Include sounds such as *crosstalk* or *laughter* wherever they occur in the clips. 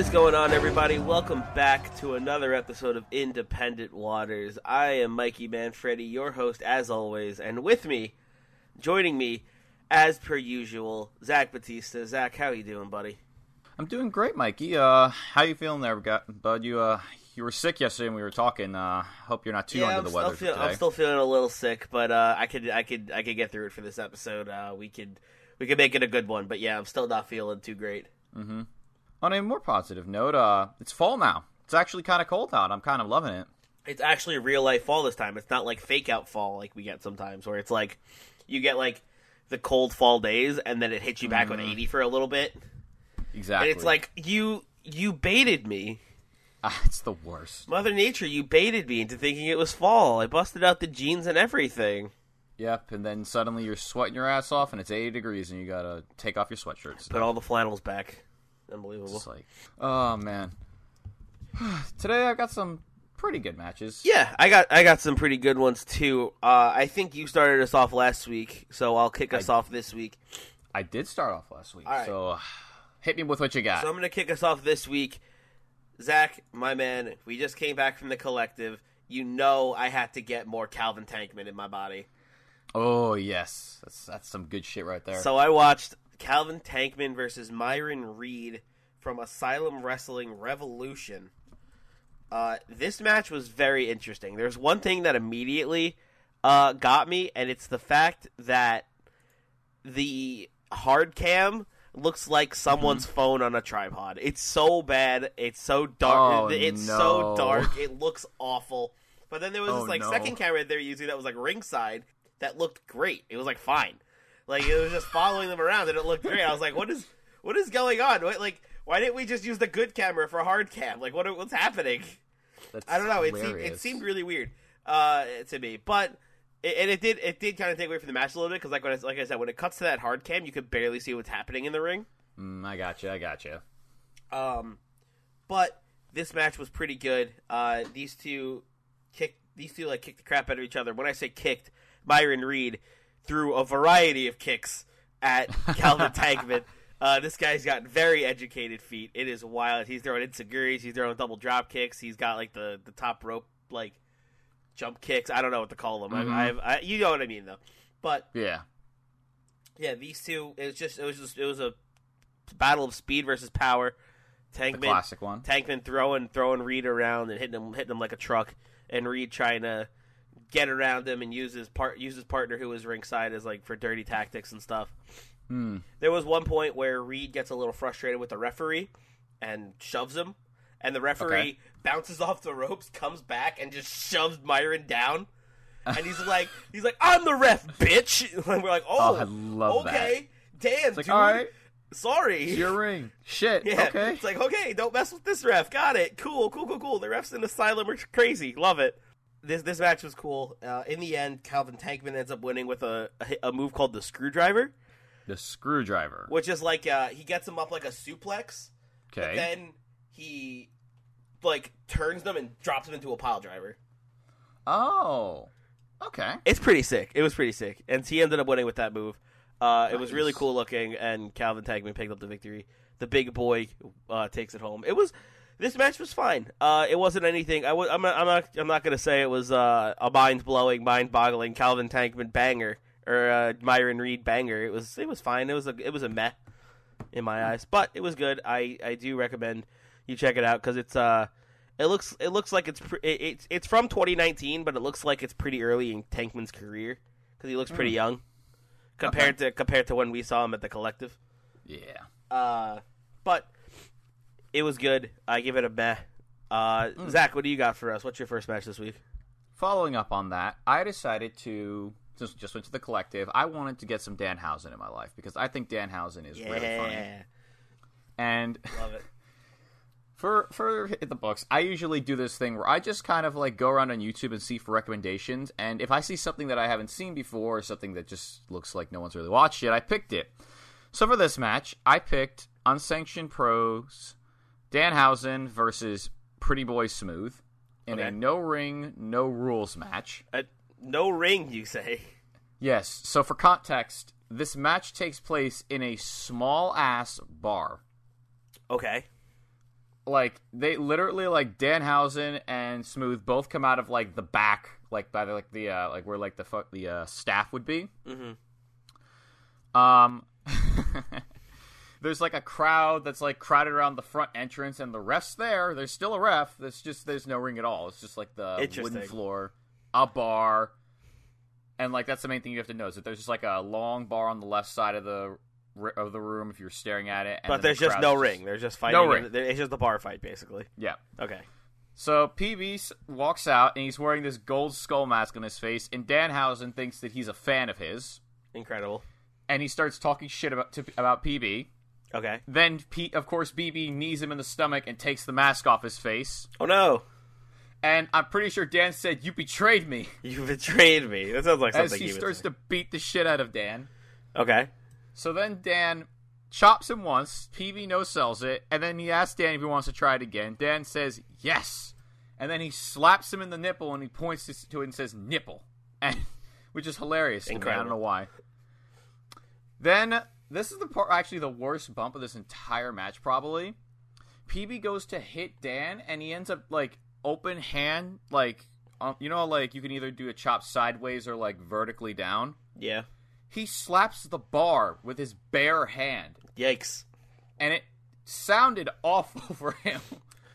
Is going on, everybody? Welcome back to another episode of Independent Waters. I am Mikey Manfredi, your host, as always, and with me, joining me, as per usual, Zach Batista. Zach, how you doing, buddy? I'm doing great, Mikey. Uh, how you feeling there, bud? You uh, you were sick yesterday and we were talking. Uh, hope you're not too under I'm, the still weather feel- today. I'm still feeling a little sick, but uh, I could, I could, I could get through it for this episode. Uh, we could, we could make it a good one. But yeah, I'm still not feeling too great. On a more positive note, uh, it's fall now. It's actually kind of cold out. I'm kind of loving it. it's actually real life fall this time. It's not like fake out fall like we get sometimes, where it's like you get like the cold fall days and then it hits you back on eighty for a little bit, Exactly. and it's like you you baited me, Ah, it's the worst. Mother Nature. You baited me into thinking it was fall. I busted out the jeans and everything. Yep. And then suddenly you're sweating your ass off, and it's 80 degrees, and you gotta take off your sweatshirts. Put all the flannels back. Unbelievable. It's like, oh man. *sighs* Today I got some pretty good matches. Yeah, I got I got some pretty good ones too. Uh, I think you started us off last week, so I'll kick us off this week. I did start off last week, right. so hit me with what you got. So I'm going to kick us off this week. Zach, my man, we just came back from the collective. You know I had to get more Calvin Tankman in my body. oh yes, that's that's some good shit right there. So I watched Calvin Tankman versus Myron Reed from Asylum Wrestling Revolution. Uh, this match was very interesting. There's one thing that immediately uh, got me, and it's the fact that the hard cam looks like someone's phone on a tripod. It's so bad. It's so dark. Oh, it's so dark. *laughs* It looks awful. But then there was Oh, this like no. second camera they're using that was like ringside that looked great. It was like fine. Like it was just following them around and it looked great. I was like, what is what is going on? What, like why didn't we just use the good camera for hard cam? Like what what's happening? That's I don't know. It seemed, it seemed really weird uh, to me, but it, and it did it did kind of take away from the match a little bit because like when I, like I said, when it cuts to that hard cam, you could barely see what's happening in the ring. Mm, I got you. I got you. Um, but this match was pretty good. Uh, these two kicked these two like kicked the crap out of each other. When I say kicked, Myron Reed threw a variety of kicks at Calvin *laughs* Tankman. Uh, this guy's got very educated feet. It is wild. He's throwing enzuigiris. He's throwing double drop kicks. He's got like the, the top rope like jump kicks. I don't know what to call them. Mhm. I, I've, I, you know what I mean though. But Yeah. yeah, these two. It was just it was just it was a battle of speed versus power. The Tankman classic one. Tankman throwing throwing Reed around and hitting him hitting him like a truck, and Reed trying to get around him and use his part use his partner who was ringside as like for dirty tactics and stuff. Hmm. There was one point where Reed gets a little frustrated with the referee and shoves him, and the referee Okay. bounces *laughs* off the ropes, comes back, and just shoves Myron down. *laughs* And he's like, he's like, I'm the ref, bitch. And *laughs* we're like, oh, Oh, I love that. okay, damn, It's like, dude. all right, sorry. it's your ring. Shit. Yeah, Okay. it's like okay, don't mess with this ref. Got it. Cool, cool, cool, cool. The refs in Asylum are crazy. Love it. This this match was cool. Uh, in the end, Calvin Tankman ends up winning with a, a move called the screwdriver, The screwdriver. which is like uh, he gets him up like a suplex, Okay. then he like turns them and drops them into a pile driver. Oh. Okay. It's pretty sick. It was pretty sick, and he ended up winning with that move. Uh, It was really cool looking, and Calvin Tankman picked up the victory. The big boy uh, takes it home. It was this match was fine. Uh, it wasn't anything. I was. I'm not. I'm not. I'm not going to say it was uh, a mind blowing, mind boggling Calvin Tankman banger or uh, Myron Reed banger. It was. It was fine. It was a. It was a meh in my eyes, but it was good. I I do recommend you check it out because it's uh It looks it looks like it's pre- it, it's it's from 2019, but it looks like it's pretty early in Tankman's career because he looks pretty young compared to compared to when we saw him at the collective. Yeah. Uh, but it was good. I give it a meh. Uh, Zach, what do you got for us? What's your first match this week? Following up on that, I decided to just just went to the collective. I wanted to get some Danhausen in my life because I think Danhausen is really funny. And *laughs* love it. *laughs* for for hit the books, I usually do this thing where I just kind of like go around on YouTube and see for recommendations, and if I see something that I haven't seen before, or something that just looks like no one's really watched yet, I picked it. So for this match, I picked Unsanctioned Pros Danhausen versus Pretty Boy Smooth in Okay. a no ring, no rules match. Uh, no ring, you say? Yes. So for context, this match takes place in a small ass bar. Okay. Like they literally like Danhausen and Smooth both come out of like the back, like by the like the uh, like where like the fu- the uh, staff would be. Mm-hmm. Um, *laughs* there's like a crowd that's like crowded around the front entrance, and the ref's there. There's still a ref. There's just there's no ring at all. It's just like the wooden floor, a bar, and like that's the main thing you have to know is that there's just like a long bar on the left side of the of the room if you're staring at it. And But there's the just no ring. There's just fighting. No ring. It's just the bar fight, basically. Yeah. Okay. So PB walks out and he's wearing this gold skull mask on his face, and Danhausen thinks that he's a fan of his, Incredible. and he starts talking shit about to, about PB. Okay. Then, Pete, of course, PB knees him in the stomach and takes the mask off his face. Oh no! And I'm pretty sure Dan said, "You betrayed me," *laughs* You betrayed me. That sounds like as something he would starts say. to beat the shit out of Dan. Okay. So then Dan chops him once. PB no sells it, and then he asks Dan if he wants to try it again. Dan says yes, and then he slaps him in the nipple and he points to- it and says "nipple," *laughs* and which is hilarious. To me. I don't know why. Then this is the part, actually the worst bump of this entire match, probably. PB goes to hit Dan, and he ends up like open hand, like um, you know, like you can either do a chop sideways or like vertically down. Yeah. He slaps the bar with his bare hand, Yikes! and it sounded awful *laughs* for him.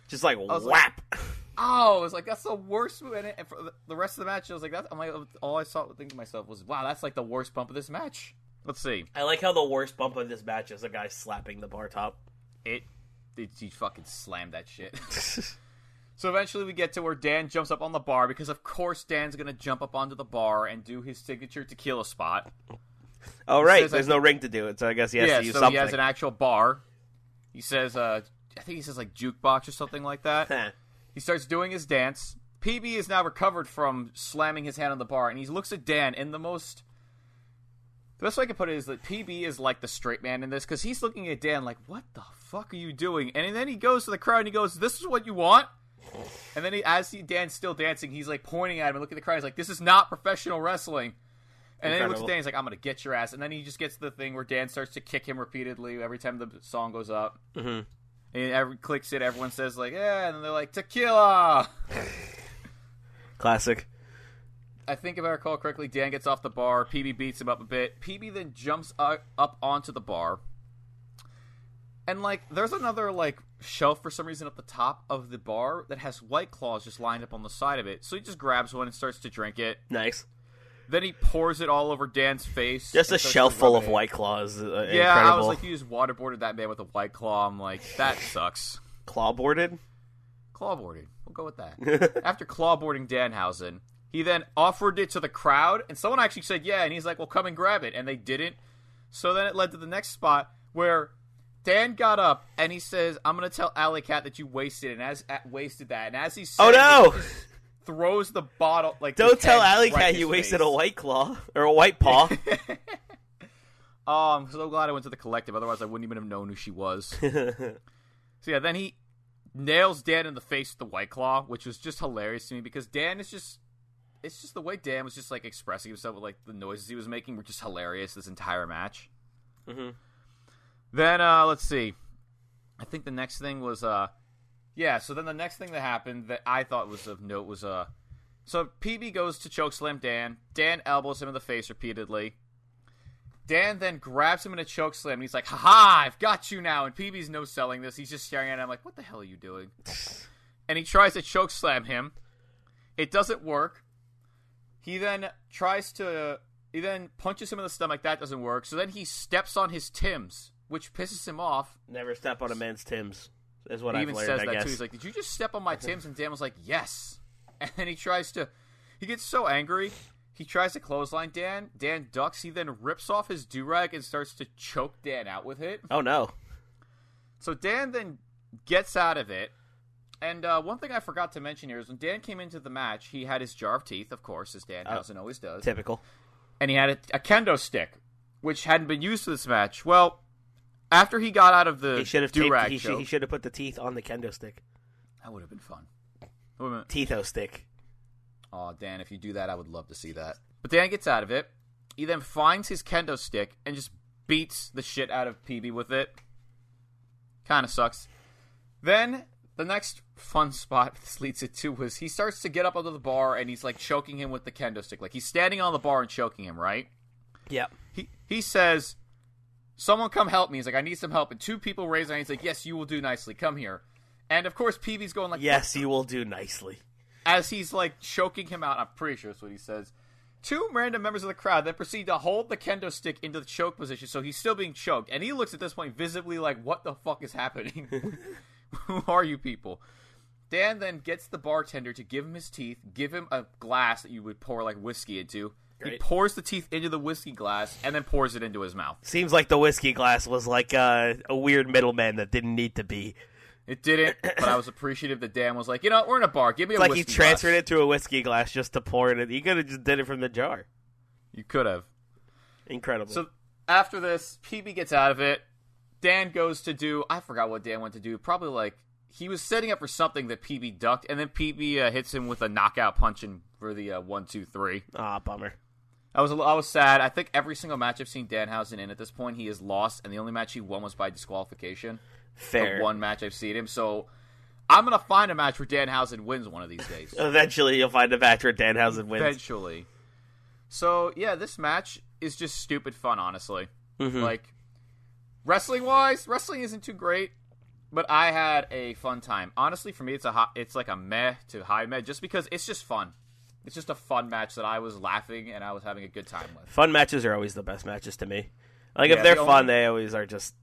Just like was like- whap. Oh, I was like, that's the worst move. And, for the- rest of the match, I was like, that's. I'm like, all I saw think to myself was, wow, that's like the worst bump of this match. Let's see, I like how the worst bump of this match is a guy slapping the bar top. it, it he fucking slammed that shit. *laughs* so eventually, we get to where Dan jumps up on the bar because, of course, Dan's gonna jump up onto the bar and do his signature tequila spot. Oh right, says, there's like- no ring to do it, so I guess he has yeah, to use so something. he has an actual bar. He says, uh, I think he says like jukebox or something like that. He starts doing his dance. PB is now recovered from slamming his hand on the bar, and he looks at Dan in the most. The best way I can put it is that PB is like the straight man in this because he's looking at Dan like, "What the fuck are you doing?" And then he goes to the crowd and he goes, "This is what you want." And then he, as he Dan's still dancing, he's like pointing at him and looking at the crowd. He's like, "This is not professional wrestling." And then he looks at Dan. He's like, "I'm gonna get your ass." And then he just gets to the thing where Dan starts to kick him repeatedly every time the song goes up. Mm-hmm. And every clicks it, everyone says like, "Yeah," and then they're like, "Tequila." Classic. I think if I recall correctly, Dan gets off the bar. PB beats him up a bit. PB then jumps up onto the bar, and like, there's another like shelf for some reason at the top of the bar that has white claws just lined up on the side of it. So he just grabs one and starts to drink it. Nice. Then he pours it all over Dan's face. Just a shelf full of it. white claws. Uh, Yeah, incredible. I was like, you just waterboarded that man with a white claw. I'm like, that sucks. clawboarded. Clawboarding. We'll go with that. *laughs* After clawboarding Danhausen, he then offered it to the crowd, and someone actually said, yeah, and he's like, well, come and grab it. And they didn't. So then it led to the next spot where Dan got up and he says, I'm going to tell Alley Cat that you wasted it, and as uh, wasted that. And as he Oh no! throws the bottle, like, Don't tell Alley Cat in you wasted face. a white claw or a white paw. *laughs* *laughs* Oh, I'm so glad I went to the collective. Otherwise, I wouldn't even have known who she was. *laughs* so yeah, then he nails Dan in the face with the white claw, which was just hilarious to me because Dan is just. It's just the way Dan was just like expressing himself with like the noises he was making were just hilarious this entire match. Mhm. Then uh let's see. I think the next thing was uh yeah, so then the next thing that happened that I thought was of note was uh so PB goes to chokeslam Dan. Dan elbows him in the face repeatedly. Dan then grabs him in a chokeslam and he's like, haha, I've got you now. And PB's no selling this. He's just staring at him like, what the hell are you doing? *laughs* and he tries to choke slam him. It doesn't work. He then tries to. He then punches him in the stomach. That doesn't work. So then he steps on his Tims, which pisses him off. Never step on a man's Tim's. Is what He I've even learned. says I that guess. too. He's like, "Did you just step on my *laughs* Tims?" And Dan was like, "Yes." *laughs* And then he tries to. He gets so angry. He tries to clothesline Dan. Dan ducks. He then rips off his do rag and starts to choke Dan out with it. oh no. So Dan then gets out of it. And uh, one thing I forgot to mention here is when Dan came into the match, he had his jar of teeth, of course, as Danhausen always does, Typical. and he had a, a kendo stick, which hadn't been used for this match. Well, after he got out of the He should have taped, he, should, he should have put the teeth on the kendo stick. that would have been fun. Been- Teetho stick. Aw, Dan, if you do that, I would love to see that. But Dan gets out of it. He then finds his kendo stick and just beats the shit out of PB with it. Kind of sucks. Then the next fun spot *laughs* this leads it to was he starts to get up under the bar and he's like choking him with the kendo stick. Like he's standing on the bar and choking him, right? Yeah. He he says, "Someone come help me." He's like, "I need some help." And two people raise their hands. He's like, "Yes, you will do nicely. Come here." And of course, PB's going like, Yes, you will do nicely. as he's like choking him out. I'm pretty sure that's what he says. Two random members of the crowd then proceed to hold the kendo stick into the choke position, so he's still being choked. And he looks at this point visibly like, "What the fuck is happening? *laughs* Who *laughs* are you people?" Dan then gets the bartender to give him his teeth, give him a glass that you would pour like whiskey into. He pours the teeth into the whiskey glass and then pours it into his mouth. Seems like the whiskey glass was like uh, a weird middleman that didn't need to be. It didn't, but I was appreciative that Dan was like, "You know, we're in a bar. Give me a It's like he transferred glass." it to a whiskey glass just to pour it in. He could have just did it from the jar. You could have. Incredible. So after this, PB gets out of it. Dan goes to do I forgot what Dan went to do. Probably like he was setting up for something that PB ducked, and then PB uh, hits him with a knockout punch in for the uh, one, two, three. Ah, bummer. I was a- I was sad. I think every single match I've seen Danhausen in at this point, he has lost, and the only match he won was by disqualification. Fair. The one match I've seen him. So I'm gonna find a match where Danhausen wins one of these days. *laughs* Eventually, you'll find a match where Danhausen wins. Eventually. So yeah, this match is just stupid fun, honestly. Mhm. Like wrestling wise, wrestling isn't too great, but I had a fun time. Honestly, for me, it's a hot, it's like a meh to high meh, just because it's just fun. It's just a fun match that I was laughing and I was having a good time with. Fun matches are always the best matches to me. Like Yeah, if they're the fun, only- they always are just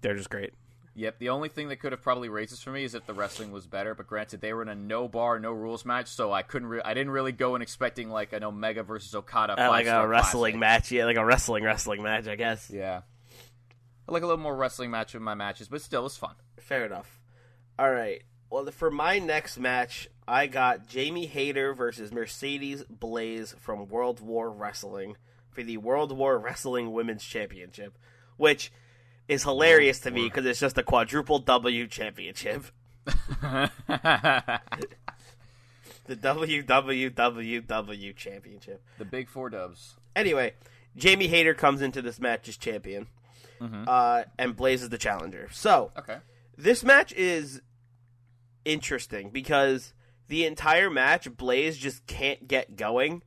they're just great. Yep. The only thing that could have probably raised this for me is if the wrestling was better. But granted, they were in a no bar, no rules match, so I couldn't. Re- I didn't really go in expecting like an Omega versus Okada. Uh, like a wrestling classic. match, yeah, like a wrestling wrestling match, I guess. Yeah. I like a little more wrestling match in my matches, but still, it's fun. Fair enough. All right. Well, for my next match, I got Jamie Hayter versus Mercedes Blaze from World War Wrestling for the World War Wrestling Women's Championship, which is hilarious to me because it's just a quadruple W championship. *laughs* *laughs* The WWWW championship. the big four dubs. Anyway, Jamie Hayter comes into this match as champion, Mm-hmm. uh, and Blaze is the challenger. So, Okay. this match is interesting because the entire match Blaze just can't get going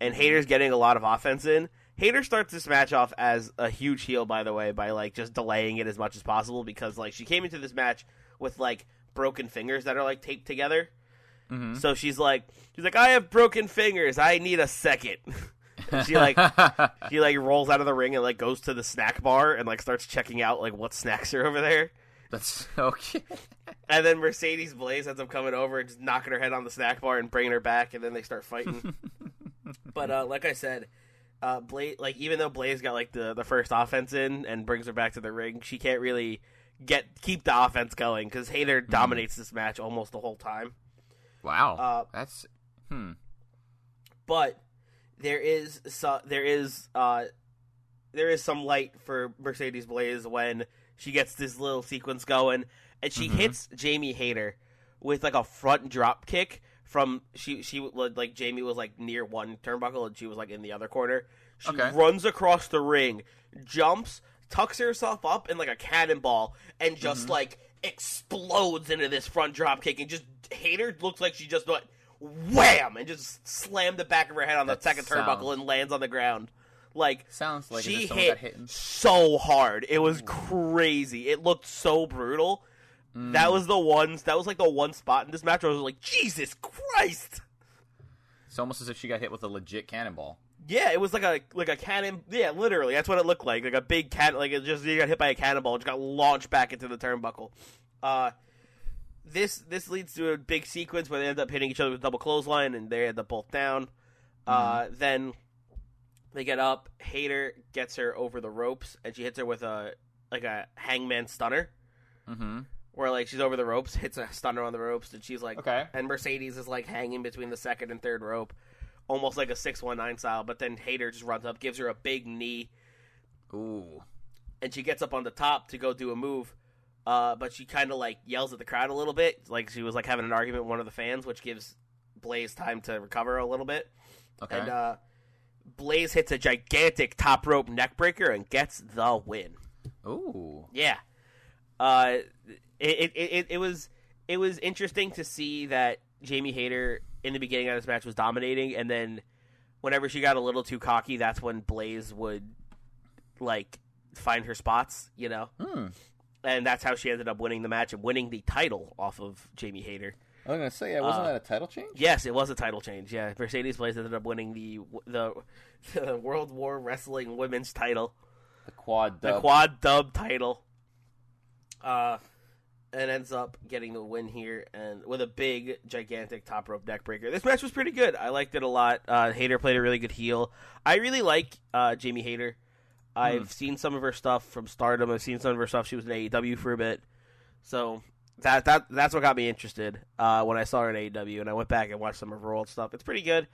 and mm-hmm. Hayter's getting a lot of offense in. Hayter starts this match off as a huge heel by the way by like just delaying it as much as possible because like she came into this match with like broken fingers that are like taped together. Mm-hmm. So she's like she's like I have broken fingers. I need a second. *laughs* She like *laughs* she like rolls out of the ring and like goes to the snack bar and like starts checking out like what snacks are over there. That's *laughs* okay. And then Mercedes Blaze ends up coming over and just knocking her head on the snack bar and bringing her back, and then they start fighting. *laughs* but uh, like I said, uh, Blaze, like even though Blaze got like the, the first offense in and brings her back to the ring, she can't really get keep the offense going because Hayter dominates this match almost the whole time. Wow. Uh, That's hmm. But there is so, there is uh, there is some light for Mercedes Blaze when she gets this little sequence going, and she hits Jamie Hayter with like a front drop kick from she she like Jamie was like near one turnbuckle and she was like in the other corner. She Okay. runs across the ring, jumps, tucks herself up in like a cannonball, and just like explodes into this front drop kick, and just Hayter looks like she just went wham and just slammed the back of her head on the That second sounds- turnbuckle and lands on the ground. Like Sounds like she hit got hit. so hard. It was crazy. It looked so brutal. That was the ones. That was like the one spot in this match where I was like, Jesus Christ! It's almost as if she got hit with a legit cannonball. Yeah, it was like a like a cannon. Yeah, literally, that's what it looked like. Like a big cat. Like it just you got hit by a cannonball. It just got launched back into the turnbuckle. Uh, this this leads to a big sequence where they end up hitting each other with double clothesline, and they end up both down. Uh, then they get up. Hayter gets her over the ropes, and she hits her with a like a hangman stunner, Mm-hmm. where like she's over the ropes, *laughs* hits a stunner on the ropes, and she's like, Okay. and Mercedes is like hanging between the second and third rope, almost like a six one nine style. But then Hayter just runs up, gives her a big knee, Ooh. and she gets up on the top to go do a move. Uh, but she kind of like yells at the crowd a little bit, like she was like having an argument with one of the fans, which gives Blaze time to recover a little bit. Okay. And uh, Blaze hits a gigantic top rope neckbreaker and gets the win. Ooh. Yeah. Uh, it, it, it, it was it was interesting to see that Jamie Hayter in the beginning of this match was dominating, and then whenever she got a little too cocky, that's when Blaze would like find her spots, you know. Hmm. And that's how she ended up winning the match and winning the title off of Jamie Hayter. I was gonna say, yeah, wasn't Uh, that a title change? Yes, it was a title change. Yeah, Mercedes Blaze ended up winning the the, *laughs* the World War Wrestling Women's title. The quad the dub. quad dub title. Uh, and ends up getting the win here and with a big, gigantic top rope neck breaker. This match was pretty good. I liked it a lot. Uh, Hayter played a really good heel. I really like uh, Jamie Hayter. I've seen some of her stuff from Stardom. I've seen some of her stuff. She was in AEW for a bit, so that that that's what got me interested uh, when I saw her in AEW, and I went back and watched some of her old stuff. It's pretty good.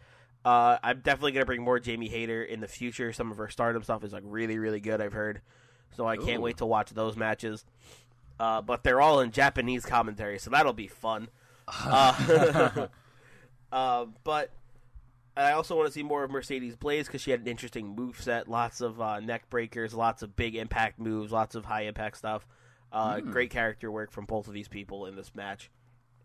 Uh, I'm definitely gonna bring more Jamie Hayter in the future. Some of her Stardom stuff is like really, really good. I've heard, so I can't Ooh. wait to watch those matches. Uh, but they're all in Japanese commentary, so that'll be fun. *laughs* Uh, *laughs* uh, but I also want to see more of Mercedes Blaze because she had an interesting move set, lots of uh, neck breakers, lots of big impact moves, lots of high impact stuff. Uh, Great character work from both of these people in this match.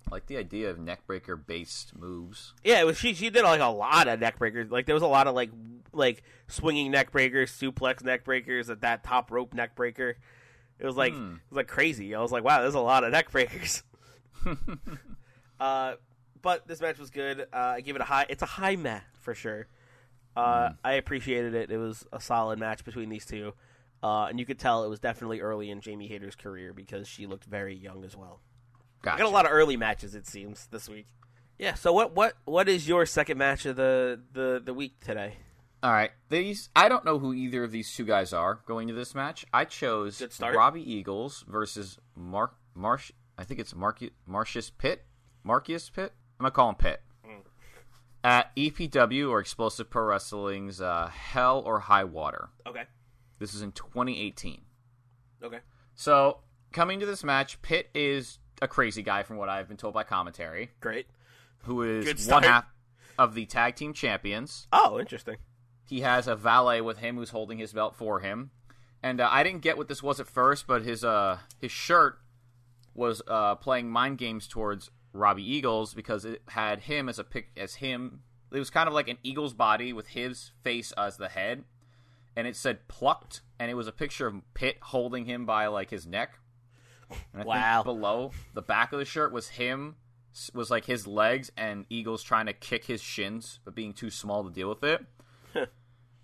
I like the idea of neckbreaker based moves. Yeah, it was, she she did like a lot of neck breakers. Like there was a lot of like like swinging neck breakers, suplex neck breakers, at that top rope neck breaker. It was like it was like crazy. I was like, wow, there's a lot of neck breakers. *laughs* uh, but this match was good. Uh, I give it a high. It's a high match for sure. Uh, I appreciated it. It was a solid match between these two, uh, and you could tell it was definitely early in Jamie Hayter's career because she looked very young as well. I Gotcha. got a lot of early matches, it seems, this week. Yeah. So what what what is your second match of the the, the week today? All right, these I don't know who either of these two guys are going to this match. I chose Robbie Eagles versus Mark Marsh. I think it's Marcus Marcius Pitt. Marcus Pitt. I'm gonna call him Pitt. At EPW or Explosive Pro Wrestling's uh, Hell or High Water. Okay. This is in 2018. Okay. So coming to this match, Pitt is a crazy guy from what I've been told by commentary, Great. who is one half of the tag team champions. Oh, interesting. He has a valet with him who's holding his belt for him. And uh, I didn't get what this was at first, but his uh his shirt was uh playing mind games towards Robbie Eagles because it had him as a pic as him. It was kind of like an eagle's body with his face as the head, and it said plucked, and it was a picture of Pitt holding him by like his neck. And I Wow. think below the back of the shirt was him was like his legs and Eagles trying to kick his shins, but being too small to deal with it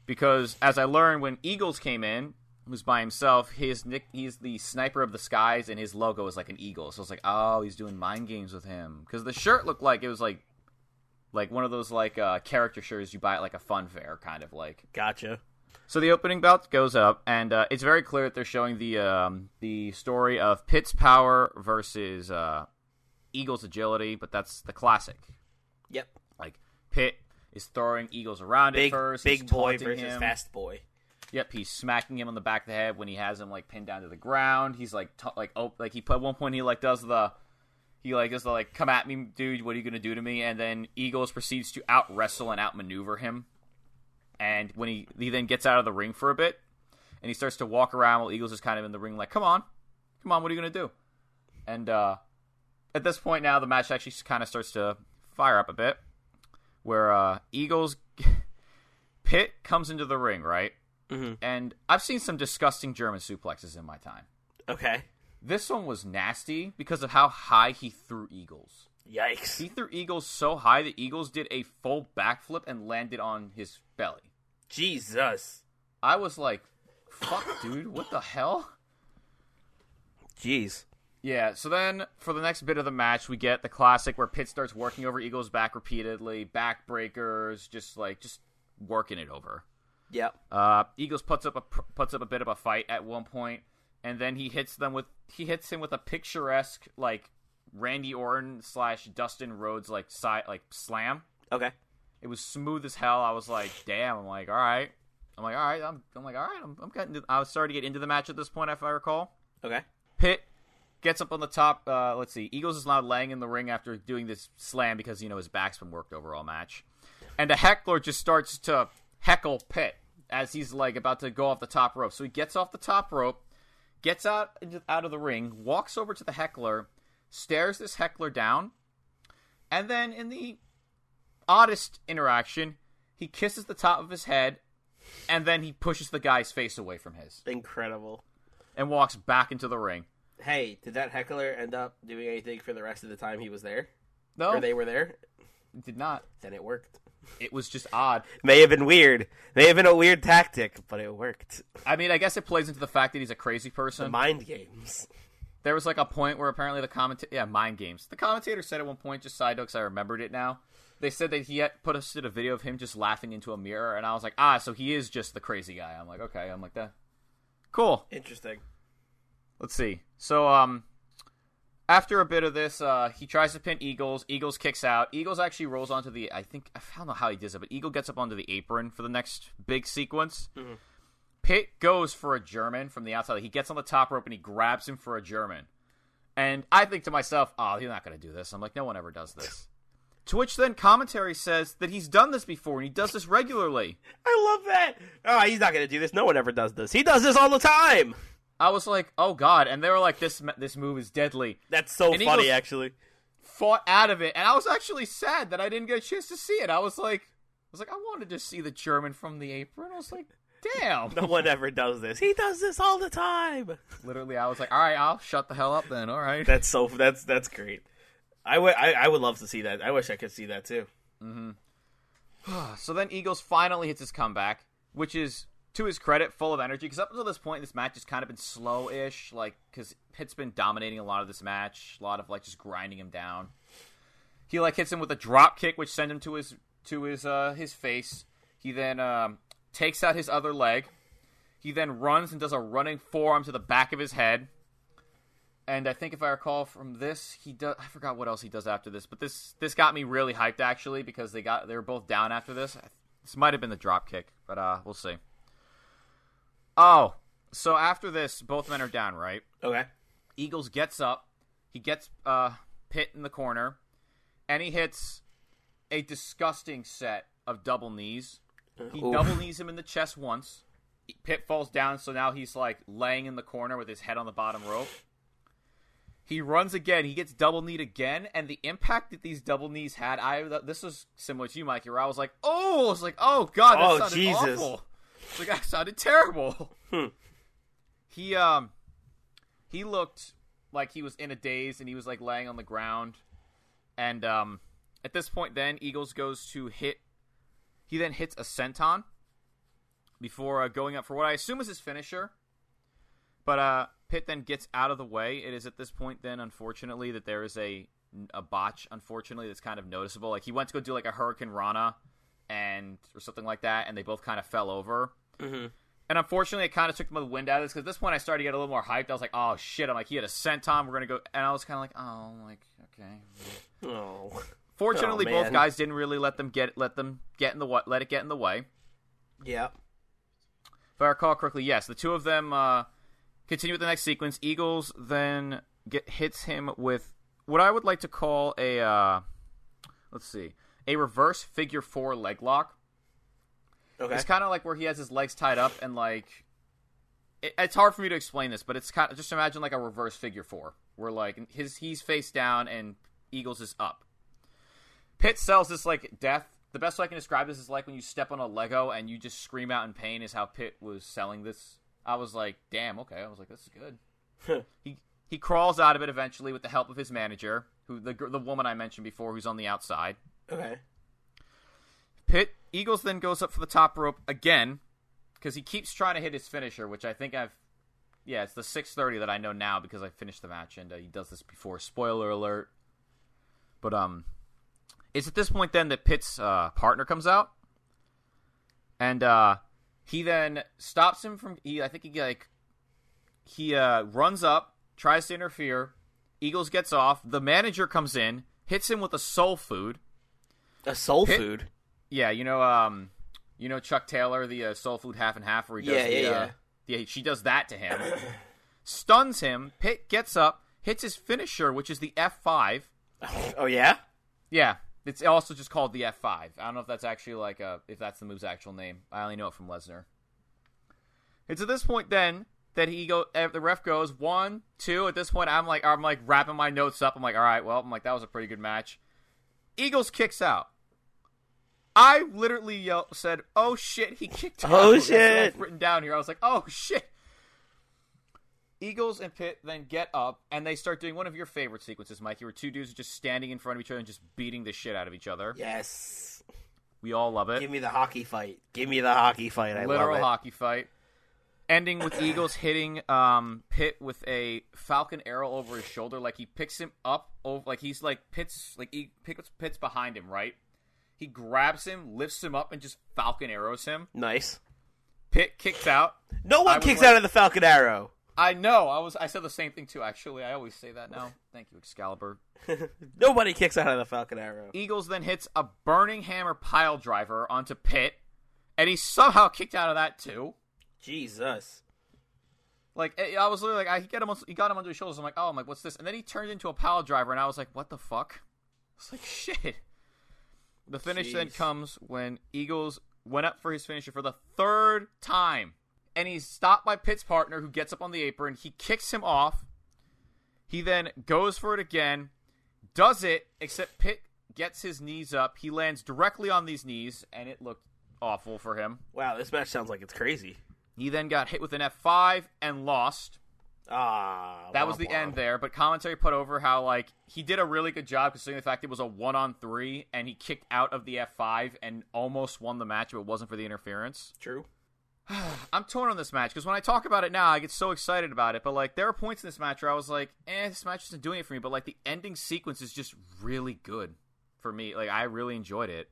because as I learned when Eagles came in, who's by himself, his nick he's the sniper of the skies, and his logo is like an eagle. So it's like, oh, he's doing mind games with him because the shirt looked like it was like like one of those like uh, character shirts you buy at like a fun fair, kind of like. Gotcha. So the opening belt goes up, and uh, it's very clear that they're showing the um, the story of Pitt's power versus uh, Eagles' agility, but that's the classic. Yep. Like Pitt is throwing Eagles around Big at first, big boy versus him. fast boy. Yep, he's smacking him on the back of the head when he has him like pinned down to the ground. He's like, t- like, oh, like he at one point he like does the, he like does the like, come at me, dude. What are you gonna do to me? And then Eagles proceeds to out wrestle and outmaneuver him. And when he he then gets out of the ring for a bit, and he starts to walk around while Eagles is kind of in the ring, like, come on, come on, what are you gonna do? And uh, at this point now, the match actually kind of starts to fire up a bit, where uh, Eagles *laughs* Pitt comes into the ring, right? Mhm. And I've seen some disgusting German suplexes in my time. Okay. This one was nasty because of how high he threw Eagles. Yikes. He threw Eagles so high that Eagles did a full backflip and landed on his belly. Jesus. I was like, fuck, dude, what the hell? Jeez. Yeah, so then for the next bit of the match, we get the classic where Pitt starts working over Eagles' back repeatedly, backbreakers, just like just working it over. Yep. Uh, Eagles puts up a puts up a bit of a fight at one point, and then he hits them with he hits him with a picturesque like Randy Orton slash Dustin Rhodes like side like slam. Okay. It was smooth as hell. I was like, damn. I'm like, all right. I'm like, all right. I'm, I'm like, all right. I'm, I'm getting. To, I was starting to get into the match at this point, if I recall. Okay. Pitt gets up on the top. Uh, let's see. Eagles is now laying in the ring after doing this slam because you know his back's been worked over all match, and a heckler just starts to heckle Pitt as he's like about to go off the top rope. So he gets off the top rope, gets out out of the ring, walks over to the heckler, stares this heckler down, and then in the oddest interaction, he kisses the top of his head, and then he pushes the guy's face away from his Incredible. and walks back into the ring. Hey, did that heckler end up doing anything for the rest of the time he was there? No, Or they were there? it did not. Then it worked. It was just odd. May have been weird. May have been a weird tactic, but it worked. I mean, I guess it plays into the fact that he's a crazy person. Mind games. there was like a point where apparently the commentator, yeah, mind games. The commentator said at one point, just side note, 'cause I remembered it now. They said that he had put us in a video of him just laughing into a mirror, and I was like, ah, so he is just the crazy guy. I'm like, okay, I'm like that. Cool. Interesting. Let's see. So, um, after a bit of this, uh, he tries to pin Eagles. Eagles kicks out. Eagles actually rolls onto the. I think I don't know how he does it, but Eagle gets up onto the apron for the next big sequence. Pitt goes for a German from the outside. He gets on the top rope and he grabs him for a German. And I think to myself, oh, he's not going to do this. I'm like, no one ever does this. *laughs* to which then commentary says that he's done this before and he does this regularly. *laughs* I love that. Oh, he's not going to do this. No one ever does this. He does this all the time. I was like, oh god, and they were like, this this move is deadly. That's so And funny, actually. fought out of it, and I was actually sad that I didn't get a chance to see it. I was like, I was like, I wanted to see the German from the apron. I was like, damn. *laughs* No one ever does this. He does this all the time. *laughs* Literally, I was like, all right, I'll shut the hell up then. All right. That's so. That's that's great. I would. I, I would love to see that. I wish I could see that too. Mm-hmm. *sighs* so then Eagles finally hits his comeback, which is to his credit, full of energy. Because up until this point, this match has kind of been slow-ish, like because Pitt's been dominating a lot of this match, a lot of like just grinding him down. He like hits him with a drop kick, which sent him to his to his uh his face. He then um, takes out his other leg. He then runs and does a running forearm to the back of his head. And I think if I recall from this, he does. I forgot what else he does after this, but this this got me really hyped actually because they got they were both down after this. This might have been the drop kick, but uh, we'll see. Oh, so after this, both men are down, right? Okay. Eagles gets up. He gets uh, Pitt in the corner, and he hits a disgusting set of double knees. He Oof. double knees him in the chest once. Pitt falls down, so now he's like laying in the corner with his head on the bottom rope. He runs again. He gets double kneed again, and the impact that these double knees had, I this was similar to you, Mikey. Where I was like, "Oh, I was like, oh god, that Oh, sounded Jesus. awful." It's like that sounded terrible. Hmm. He um, he looked like he was in a daze, and he was like laying on the ground. And um, at this point, then Eagles goes to hit. He then hits a senton before uh, going up for what I assume is his finisher. But uh, Pitt then gets out of the way. It is at this point, then, unfortunately, that there is a a botch. Unfortunately, that's kind of noticeable. Like he went to go do like a hurricanrana, and or something like that, and they both kind of fell over. Mm-hmm. And unfortunately, it kind of took the wind out of this because this point I started to get a little more hyped. I was like, "Oh shit!" I'm like, "He had a senton. We're gonna go," and I was kind of like, "Oh, I'm like okay." Oh. *laughs* Fortunately, Oh, both guys didn't really let them get let them get in the wa- let it get in the way. Yeah. If I recall correctly, yes, the two of them uh, continue with the next sequence. Eagles then get hits him with what I would like to call a uh, let's see, a reverse figure four leg lock. Okay. It's kind of like where he has his legs tied up and like it, it's hard for me to explain this, but it's kind of just imagine like a reverse figure four where like his he's face down and Eagles is up. Pitt sells this like death. The best way I can describe this is like when you step on a Lego and you just scream out in pain. Is how Pitt was selling this. I was like, damn, okay. I was like, this is good. he He crawls out of it eventually with the help of his manager, who the the woman I mentioned before, who's on the outside. Okay. Pitt Eagles then goes up for the top rope again because he keeps trying to hit his finisher, which I think I've. Yeah, it's the 6:30 that I know now because I finished the match and uh, he does this before. Spoiler alert. But um, it's at this point then that Pitt's uh, partner comes out, and uh, he then stops him from. He I think he like he uh, runs up, tries to interfere. Eagles gets off. The manager comes in, hits him with a soul food. A soul Pit- food. Yeah, you know, um, you know Chuck Taylor, the uh, soul food half and half, where he does Yeah, the, yeah, uh, yeah, she does that to him, *coughs* stuns him. Pitt gets up, hits his finisher, which is the F five. Oh yeah. Yeah, it's also just called the F five. I don't know if that's actually like a if that's the move's actual name. I only know it from Lesnar. It's at this point then that he go eh, the ref goes one two. At this point, I'm like I'm like wrapping my notes up. I'm like, all right, well, I'm like that was a pretty good match. Eagles kicks out. I literally yelled, said, "Oh shit!" He kicked out. *laughs* Oh, shit. written down here. I was like, "Oh shit!" Eagles and Pitt then get up and they start doing one of your favorite sequences, Mikey, where two dudes are just standing in front of each other and just beating the shit out of each other. Yes. We all love it. Give me the hockey fight. Give me the hockey fight. I Literal love it. Literal hockey fight. Ending with Eagles hitting um, Pitt with a Falcon arrow over his shoulder, like he picks him up over, like he's like Pitt's like he picks Pitt's behind him, right? He grabs him, lifts him up, and just Falcon arrows him. Nice. Pitt kicks out. No one was kicks like- out of the Falcon Arrow. I know. I was. I said the same thing too. Actually, I always say that now. *laughs* Thank you, Excalibur. *laughs* Nobody kicks out of the Falcon Arrow. Eagles then hits a burning hammer pile driver onto Pitt, and he somehow kicked out of that too. Jesus. Like I I was literally like, I he got him, on- he got him under his shoulders. I'm like, oh, I'm like, what's this? And then he turned into a pile driver, and I was like, what the fuck? It's like *laughs* shit. The finish then comes when Eagles went up for his finisher for the third time, and he's stopped by Pitt's partner, who gets up on the apron. He kicks him off. He then goes for it again, does it, except Pitt gets his knees up. He lands directly on these knees, and it looked awful for him. Wow, this match sounds like it's crazy. He then got hit with an F5 and lost. Ah, That was the womp. end there, but commentary put over how like he did a really good job considering the fact it was a one on three and he kicked out of the F five and almost won the match if it wasn't for the interference. True. *sighs* I'm torn on this match because when I talk about it now, I get so excited about it. But like, there are points in this match where I was like, "Eh, this match isn't doing it for me." But like, the ending sequence is just really good for me. Like, I really enjoyed it.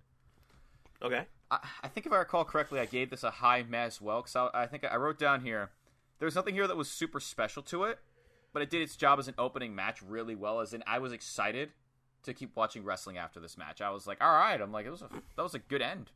Okay. I, I think if I recall correctly, I gave this a high as well because I, I think I wrote down here there was nothing here that was super special to it, but it did its job as an opening match really well. As in, I was excited to keep watching wrestling after this match. I was like, all right, I'm like, it was a that was a good end.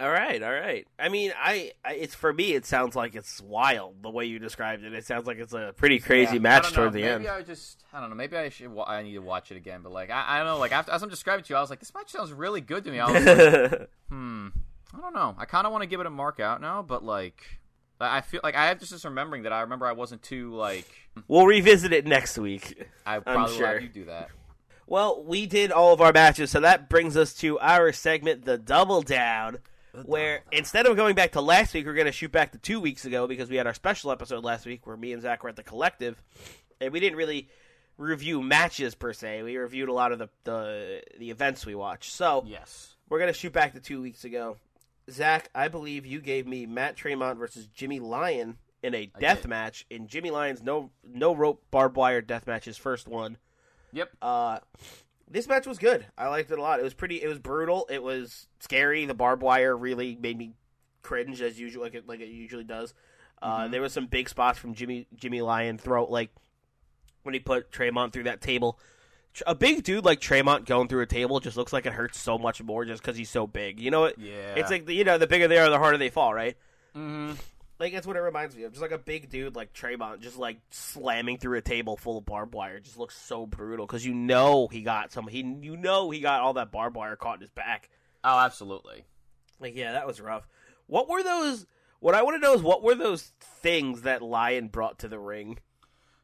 All right, all right. I mean, I, I it's for me. It sounds like it's wild the way you described it. It sounds like it's a pretty crazy Yeah, match toward the maybe end. Maybe I just I don't know. Maybe I should. I need to watch it again. But like, I, I don't know. Like after, as I'm describing to you, I was like, this match sounds really good to me. I was like, *laughs* hmm. I don't know. I kind of want to give it a mark out now, but like, I I feel like I have just this remembering that I remember I wasn't too like. we'll revisit it next week. I probably will sure. have you do that. Well, we did all of our matches, so that brings us to our segment, the Double Down, where instead of going back to last week, we're going to shoot back to two weeks ago because we had our special episode last week where me and Zach were at the collective, and we didn't really review matches per se. We reviewed a lot of the the, the events we watched. So Yes. we're going to shoot back to two weeks ago. Zach, I believe you gave me Matt Tremont versus Jimmy Lyon in a death match in Jimmy Lyon's no no rope barbed wire death match, his first one. Yep. Uh, this match was good. I liked it a lot. It was pretty. It was brutal. It was scary. The barbed wire really made me cringe as usual, like it like it usually does. Uh, There was some big spots from Jimmy Jimmy Lyon throw like when he put Tremont through that table. A big dude like Tremont going through a table just looks like it hurts so much more just because he's so big. You know, it, Yeah. it's like you know the bigger they are, the harder they fall, right? Mm-hmm. Like that's what it reminds me of. Just like a big dude like Tremont, just like slamming through a table full of barbed wire, just looks so brutal because you know he got some. He you know he got all that barbed wire caught in his back. Oh, absolutely. Like yeah, that was rough. What were those? What I want to know is what were those things that Lion brought to the ring?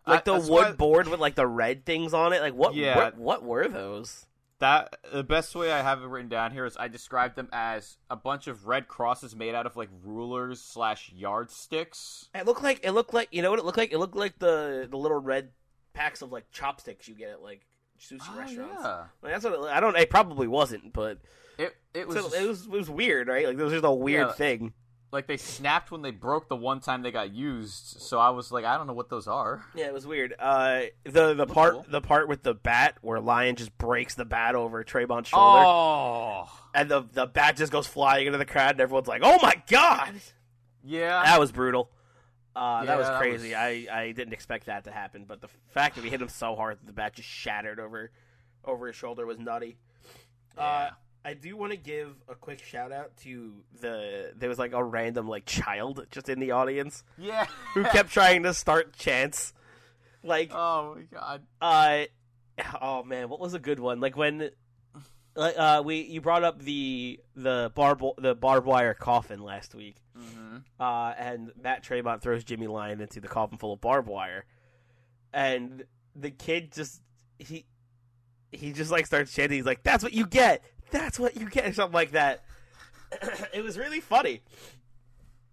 Like the wood why- board with like the red things on it. Like what? Yeah. What, what were those? That the best way I have it written down here is I described them as a bunch of red crosses made out of like rulers slash yardsticks. It looked like it looked like you know what it looked like. It looked like the the little red packs of like chopsticks you get at like sushi Oh, restaurants. yeah. Like, that's what it, I don't. It probably wasn't, but It it was, so just- it was it was weird, right? Like there was just a weird Yeah. thing. Like they snapped when they broke the one time they got used. So I was like, I don't know what those are. Yeah, it was weird. Uh, the the part cool. the part with the bat where Lyon just breaks the bat over Trayvon's shoulder, Oh, and the the bat just goes flying into the crowd, and everyone's like, "Oh my god!" yeah. That was brutal. Uh, that Yeah, was that crazy. was- I, I didn't expect that to happen, but the fact that we hit him so hard that the bat just shattered over over his shoulder was nutty. Uh, Yeah. I do want to give a quick shout out to the there was like a random like child just in the audience yeah. who kept trying to start chants. Like oh my god. uh oh man, what was a good one? Like when like uh we you brought up the the barb the barbed wire coffin last week. Mm-hmm. Uh and Matt Tremont throws Jimmy Lyon into the coffin full of barbed wire. And the kid just he he just like starts chanting, he's like, That's what you get! That's what you get or something like that. *coughs* it was really funny.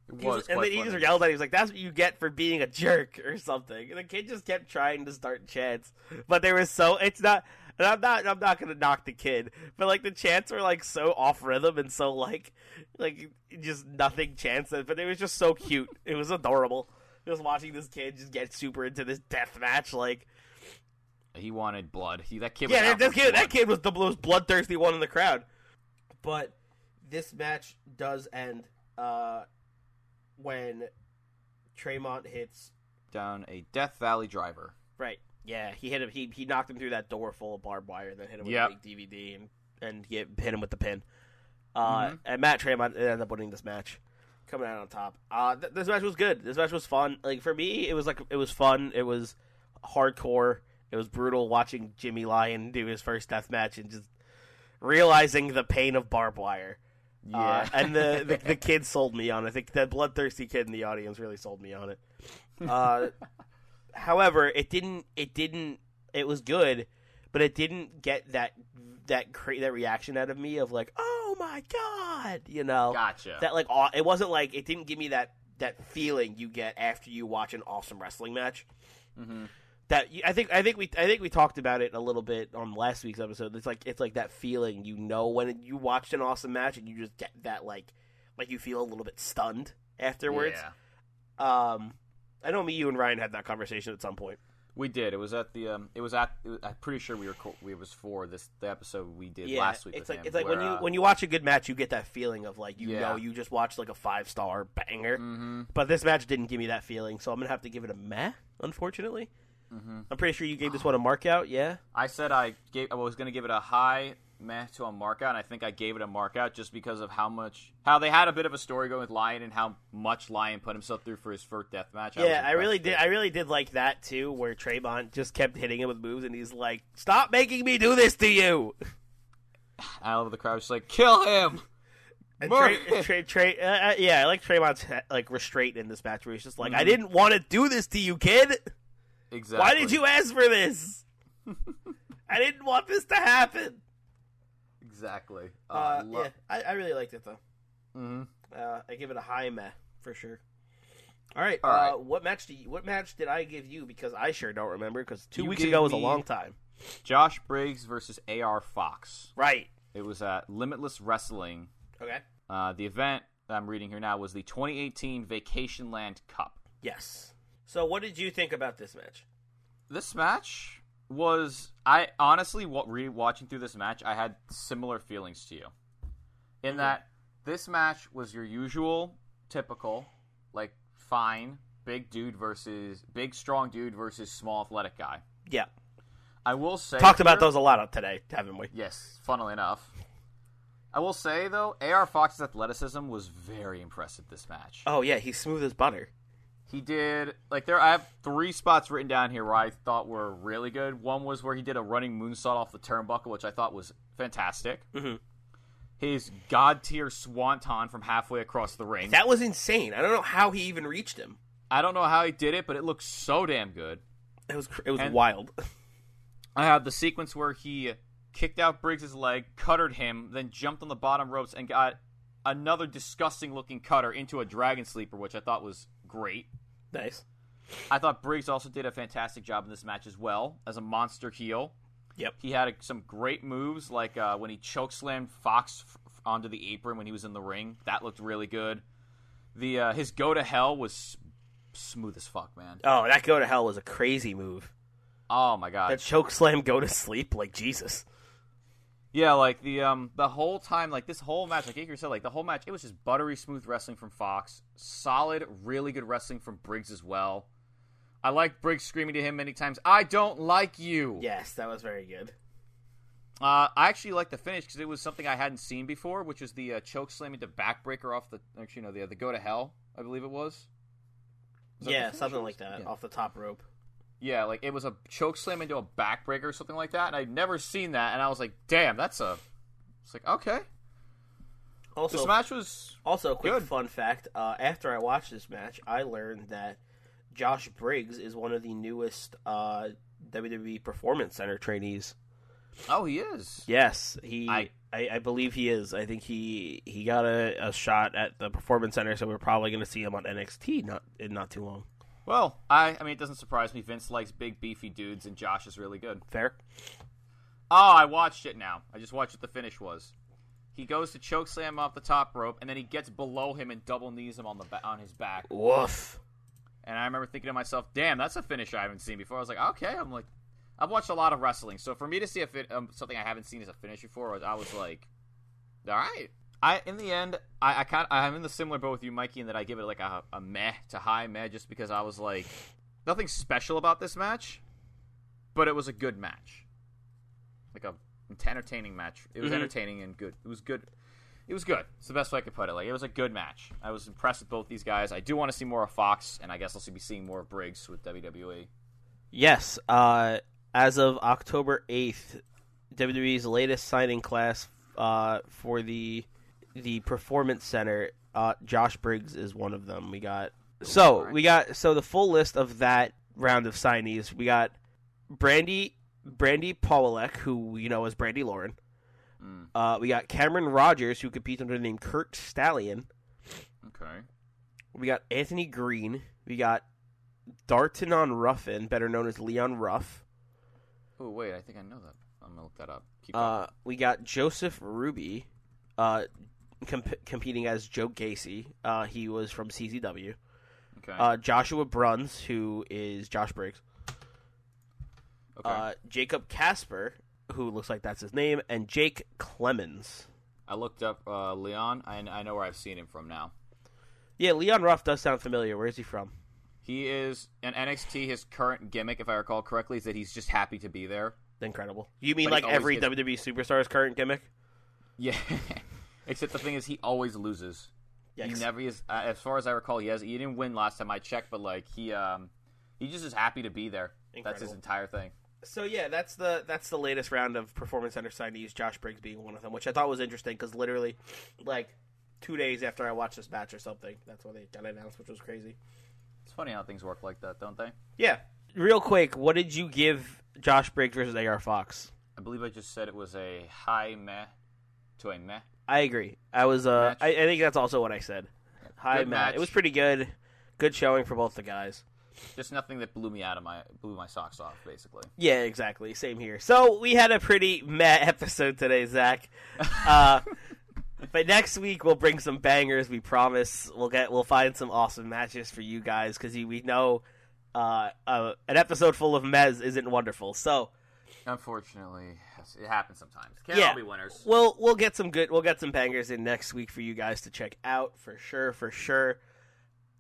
It was- was and then he funny. just yelled at him. He was like, "That's what you get for being a jerk" *laughs* or something. And the kid just kept trying to start chants, but they were so. It's not. And I'm not. I'm not gonna knock the kid, but like the chants were like so off rhythm and so like, like just nothing chants. But it was just so cute. It was adorable. Just watching this kid just get super into this death match. Like, He wanted blood. He that kid. Yeah, out that kid. blood. That kid was the most bloodthirsty one in the crowd. But this match does end uh, when Tremont hits down a Death Valley driver. Right. Yeah, he hit him. He he knocked him through that door full of barbed wire, and then hit him with Yep. a big DVD and and get, hit him with the pin. Uh, Mhm. And Matt Tremont ended up winning this match, coming out on top. Uh, th- this match was good. This match was fun. Like for me, it was like it was fun. It was hardcore. It was brutal watching Jimmy Lyon do his first death match and just realizing the pain of barbed wire. Uh, *laughs* and the, the the *laughs* kid sold me on. it. I think that bloodthirsty kid in the audience really sold me on it. *laughs* Uh, however, it didn't. It didn't. It was good, but it didn't get that that cra- that reaction out of me of like, oh my god, you know, gotcha. that like aw- it wasn't like it didn't give me that that feeling you get after you watch an awesome wrestling match. Mhm. That I think I think we I think we talked about it a little bit on last week's episode. It's like it's like that feeling you know when you watched an awesome match and you just get that like like you feel a little bit stunned afterwards. Yeah. Um, I know me, you, and Ryan had that conversation at some point. We did. It was at the. Um, it was at. It was, I'm pretty sure we were. Co- we was for this the episode we did Yeah, last week. it's like him, it's like where, when you uh, when you watch a good match, you get that feeling of like you Yeah. know you just watched like a five star banger. Mhm. But this match didn't give me that feeling, so I'm gonna have to give it a meh. Unfortunately, Mhm. I'm pretty sure you gave this one a mark out. Yeah, I said I gave. I was going to give it a high meh to a mark out, and I think I gave it a mark out just because of how much how they had a bit of a story going with Lyon and how much Lyon put himself through for his first death match. yeah, I really did. I really did like that too, where Trayvon just kept hitting him with moves, and he's like, "Stop making me do this to you." *sighs* I love the crowd just like kill him. And Murder Trey, him. Trey, Trey, uh, uh, yeah, I like Trayvon's like restraint in this match, where he's just like, "I Mhm. didn't want to do this to you, kid. Exactly. Why did you ask for this? *laughs* I didn't want this to happen." Exactly. Uh, yeah, I, I really liked it though. hmm Uh, I give it a high meh for sure. All right, All uh, what match do you, what match did I give you? Because I sure don't remember. Because two You weeks ago was a long time. Josh Briggs versus AR Fox. Right. It was at Limitless Wrestling. Okay. Uh, the event that I'm reading here now was the 2018 Vacation Land Cup. Yes. So, what did you think about this match? This match was I honestly re- watching through this match, I had similar feelings to you. In Mhm. that this match was your usual typical like fine big dude versus big strong dude versus small athletic guy. Yeah. I will say Talked about those a lot today, haven't we? Yes, funnily enough. I will say though, AR Fox's athleticism was very impressive this match. Oh yeah, he's smooth as butter. He did like there. I have three spots written down here where I thought were really good. One was where he did a running moonsault off the turnbuckle, which I thought was fantastic. Mhm. His god tier swanton from halfway across the ring. That was insane. I don't know how he even reached him. I don't know how he did it, but it looked so damn good. It was it was And- wild. *laughs* I have the sequence where he kicked out Briggs's leg, cuttered him, then jumped on the bottom ropes and got another disgusting looking cutter into a dragon sleeper, which I thought was great. nice. I thought Briggs also did a fantastic job in this match as well as a monster heel. Yep. He had some great moves, like uh, when he chokeslammed Fox f- onto the apron when he was in the ring. That looked really good. The uh, his go to hell was smooth as fuck, man. Oh, that go to hell was a crazy move. Oh my god. That choke slam go to sleep, like Jesus. Yeah, like the um the whole time, like this whole match, like Aker said, like the whole match, it was just buttery smooth wrestling from Fox. Solid, really good wrestling from Briggs as well. I like Briggs screaming to him many times, "I don't like you." Yes, that was very good. Uh, I actually like the finish because it was something I hadn't seen before, which was the uh, choke slam into backbreaker off the actually no the the go to hell, I believe it was. Was Yeah, something like that Yeah. off the top rope. Yeah, like it was a choke slam into a backbreaker or something like that, and I'd never seen that, and I was like, "Damn, that's a." It's like okay, Also, this match was also a quick Good. fun fact: uh, after I watched this match, I learned that Josh Briggs is one of the newest uh, WWE Performance Center trainees. oh he is Yes, he. I- I, I, believe he is. I think he he got a, a shot at the Performance Center, so we're probably going to see him on NXT not in not too long. Well, I I mean it doesn't surprise me. Vince likes big beefy dudes, and Josh is really good. Fair. Oh, I watched it now. I just watched what the finish was. He goes to choke slam off the top rope, and then he gets below him and double knees him on the on his back. Woof. And I remember thinking to myself, "Damn, that's a finish I haven't seen before." I was like, "Okay." I'm like, I've watched a lot of wrestling, so for me to see a fit, um, something I haven't seen as a finish before, I was, I was like, "All right." I in the end, I, I kind I'm in the similar boat with you, Mikey, in that I give it like a, a meh to high meh, just because I was like, nothing special about this match, but it was a good match, like a entertaining match. It was Mhm. entertaining and good. It was good. It was good. It's the best way I could put it. Like it was a good match. I was impressed with both these guys. I do want to see more of Fox, and I guess I'll be seeing more of Briggs with. WWE. Yes. Uh, as of October eighth, WWE's latest signing class uh, for the the Performance Center, uh, Josh Briggs is one of them. We got so we got so the full list of that round of signees. We got Brandy Brandy Pawlek, who you know as Brandy Lauren. Mm, Uh, we got Cameron Rogers, who competes under the name Curt Stallion. okay. We got Anthony Greene. We got Dartanon Ruffin, better known as Leon Ruff. Oh wait, I think I know that. I'm gonna look that up. Keep Uh, we got Joseph Ruby, uh, comp- competing as Joe Gacy. Uh, he was from CZW. Okay. Uh, Joshua Bruns, who is Josh Briggs. okay. Uh, Jacob Casper, who looks like that's his name, and Jake Clemens. I looked up uh, Leon. I, I know where I've seen him from now. Yeah, Leon Ruff does sound familiar. Where is he from? He is in NXT. His current gimmick, if I recall correctly, is that he's just happy to be there. Incredible. You mean But like every gets- WWE superstar's current gimmick? Yeah. *laughs* Except the thing is, he always loses. He never is. Uh, as far as I recall, he has. He didn't win last time I checked, but like he, um, he just is happy to be there. That's his entire thing. So yeah, that's the that's the latest round of performance center signees. Josh Briggs being one of them, which I thought was interesting because literally, like two days after I watched this match or something, that's when they got announced, which was crazy. It's funny how things work like that, don't they? Yeah, real quick, what did you give Josh Briggs versus AR Fox? I believe I just said it was a high meh to a meh. I agree. I was uh, I, I think that's also what I said. Hi, Good Matt. match. It was pretty good. Good showing for both the guys. Just nothing that blew me out of my blew my socks off, basically. Yeah, exactly. Same here. So we had a pretty meh *laughs* episode today, Zach. Uh, *laughs* but next week we'll bring some bangers. We promise. We'll get. We'll find some awesome matches for you guys because we know uh, uh, an episode full of Mez isn't wonderful. So Unfortunately, it happens sometimes. Can't Yeah. all be winners. we'll we'll get some good. We'll get some bangers in next week for you guys to check out for sure, for sure.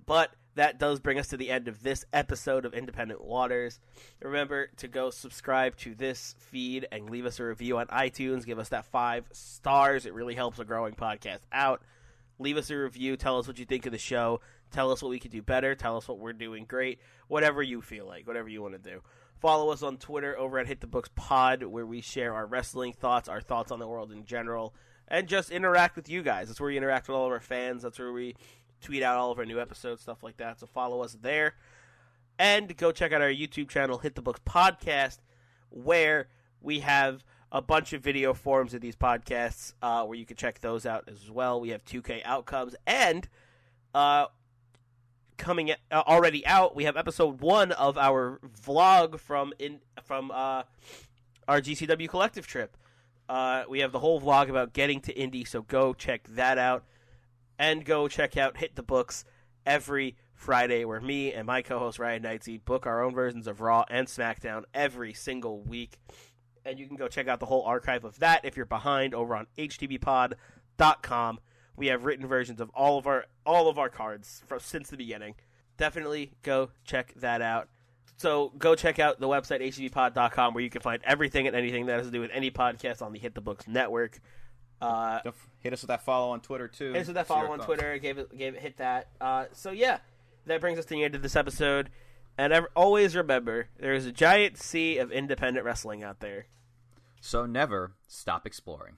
But that does bring us to the end of this episode of Independent Waters. Remember to go subscribe to this feed and leave us a review on iTunes. Give us that five stars. It really helps a growing podcast out. Leave us a review. Tell us what you think of the show. Tell us what we could do better. Tell us what we're doing great. Whatever you feel like, whatever you want to do. Follow us on Twitter over at Hit the Books Pod, where we share our wrestling thoughts, our thoughts on the world in general, and just interact with you guys. That's where we interact with all of our fans. That's where we tweet out all of our new episodes, stuff like that. So follow us there. And go check out our YouTube channel, Hit the Books Podcast, where we have a bunch of video forms of these podcasts uh, where you can check those out as well. We have 2K outcomes and uh, coming uh, already out. We have episode one of our vlog from in from uh, our GCW collective trip. Uh, we have the whole vlog about getting to Indy, so go check that out, and go check out Hit the Books every Friday, where me and my co-host Ryan Knightsey book our own versions of Raw and SmackDown every single week. And you can go check out the whole archive of that if you're behind over on htbpod.com. We have written versions of all of our all of our cards from since the beginning. Definitely go check that out. So go check out the website htbpod.com where you can find everything and anything that has to do with any podcast on the Hit the Books network. Uh, hit us with that follow on Twitter too. hit us with that follow on thoughts. Twitter. Gave it, gave it, hit that. Uh, so yeah, that brings us to the end of this episode. And ever, always remember, there is a giant sea of independent wrestling out there. So never stop exploring.